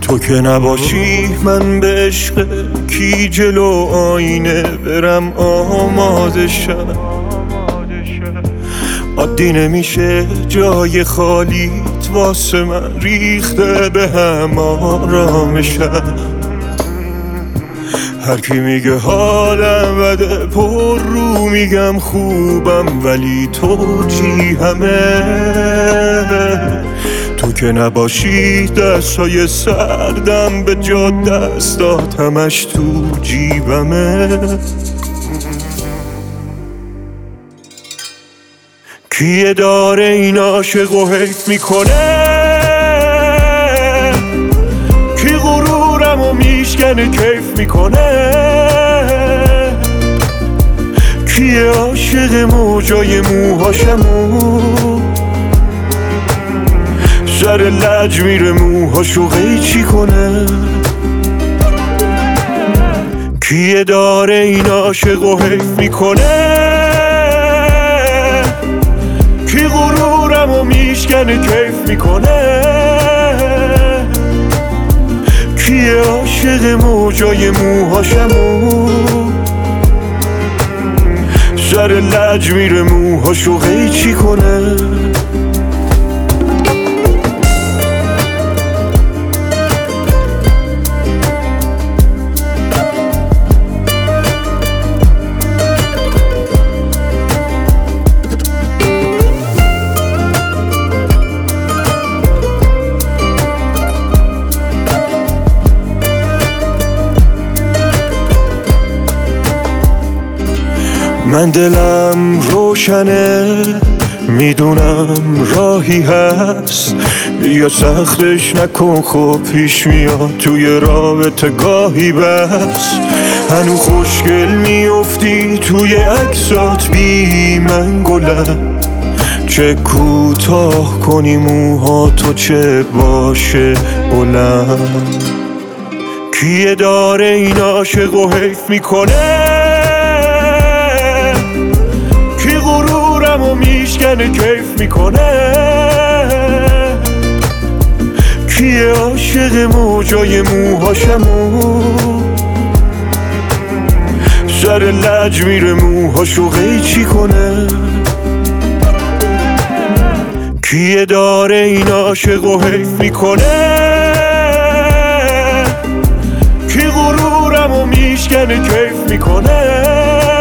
تو که نباشی من به عشق کی جلو آینه برم آماده شم. عادی نمیشه جای خالیت واسه من ریخته به هم آرامشم. هر کی میگه حالم بده پر رو میگم خوبم ولی تو چی همه؟ تو که نباشی دستای سردم به جا دستات همش تو جیبمه. کیه داره این عاشق و حیف می‌کنه؟ کی غرورم و میشکنه کیف می‌کنه. کیه عاشق موجای موهاشمو سر لج میره موهاشو چی کنه. کیه داره این عاشق و حیف می‌کنه؟ کی غرورم و میشکنه کیف می‌کنه؟ کیه عاشق موجای موهاشمو سر لج میره موهاشو چی کنه؟ من دلم روشنه می‌دونم راهی هست. بیا سختش نکن خب پیش میاد توی رابطه گاهی بس. هنو خوشگل میافتی توی عکسات بی من گلم چه کوتاه کنی موها تو چه باشه بلند. کیه داره این عاشق و حیف می‌کنه؟ میشکنه کیف می‌کنه؟ کیه عاشق موجای موهاشمو سر لج میره موهاشو چی کنه. کیه داره این عاشق و حیف می‌کنه؟ کی غرورم و میشکنه کیف می‌کنه؟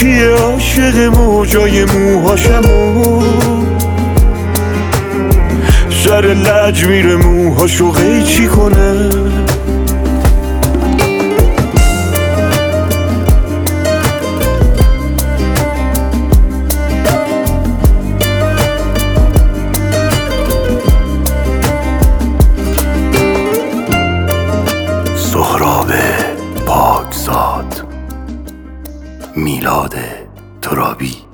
کیه عاشق موجای موهاشمو سر لج میره موهاشو چی کنه. میلاد ترابی.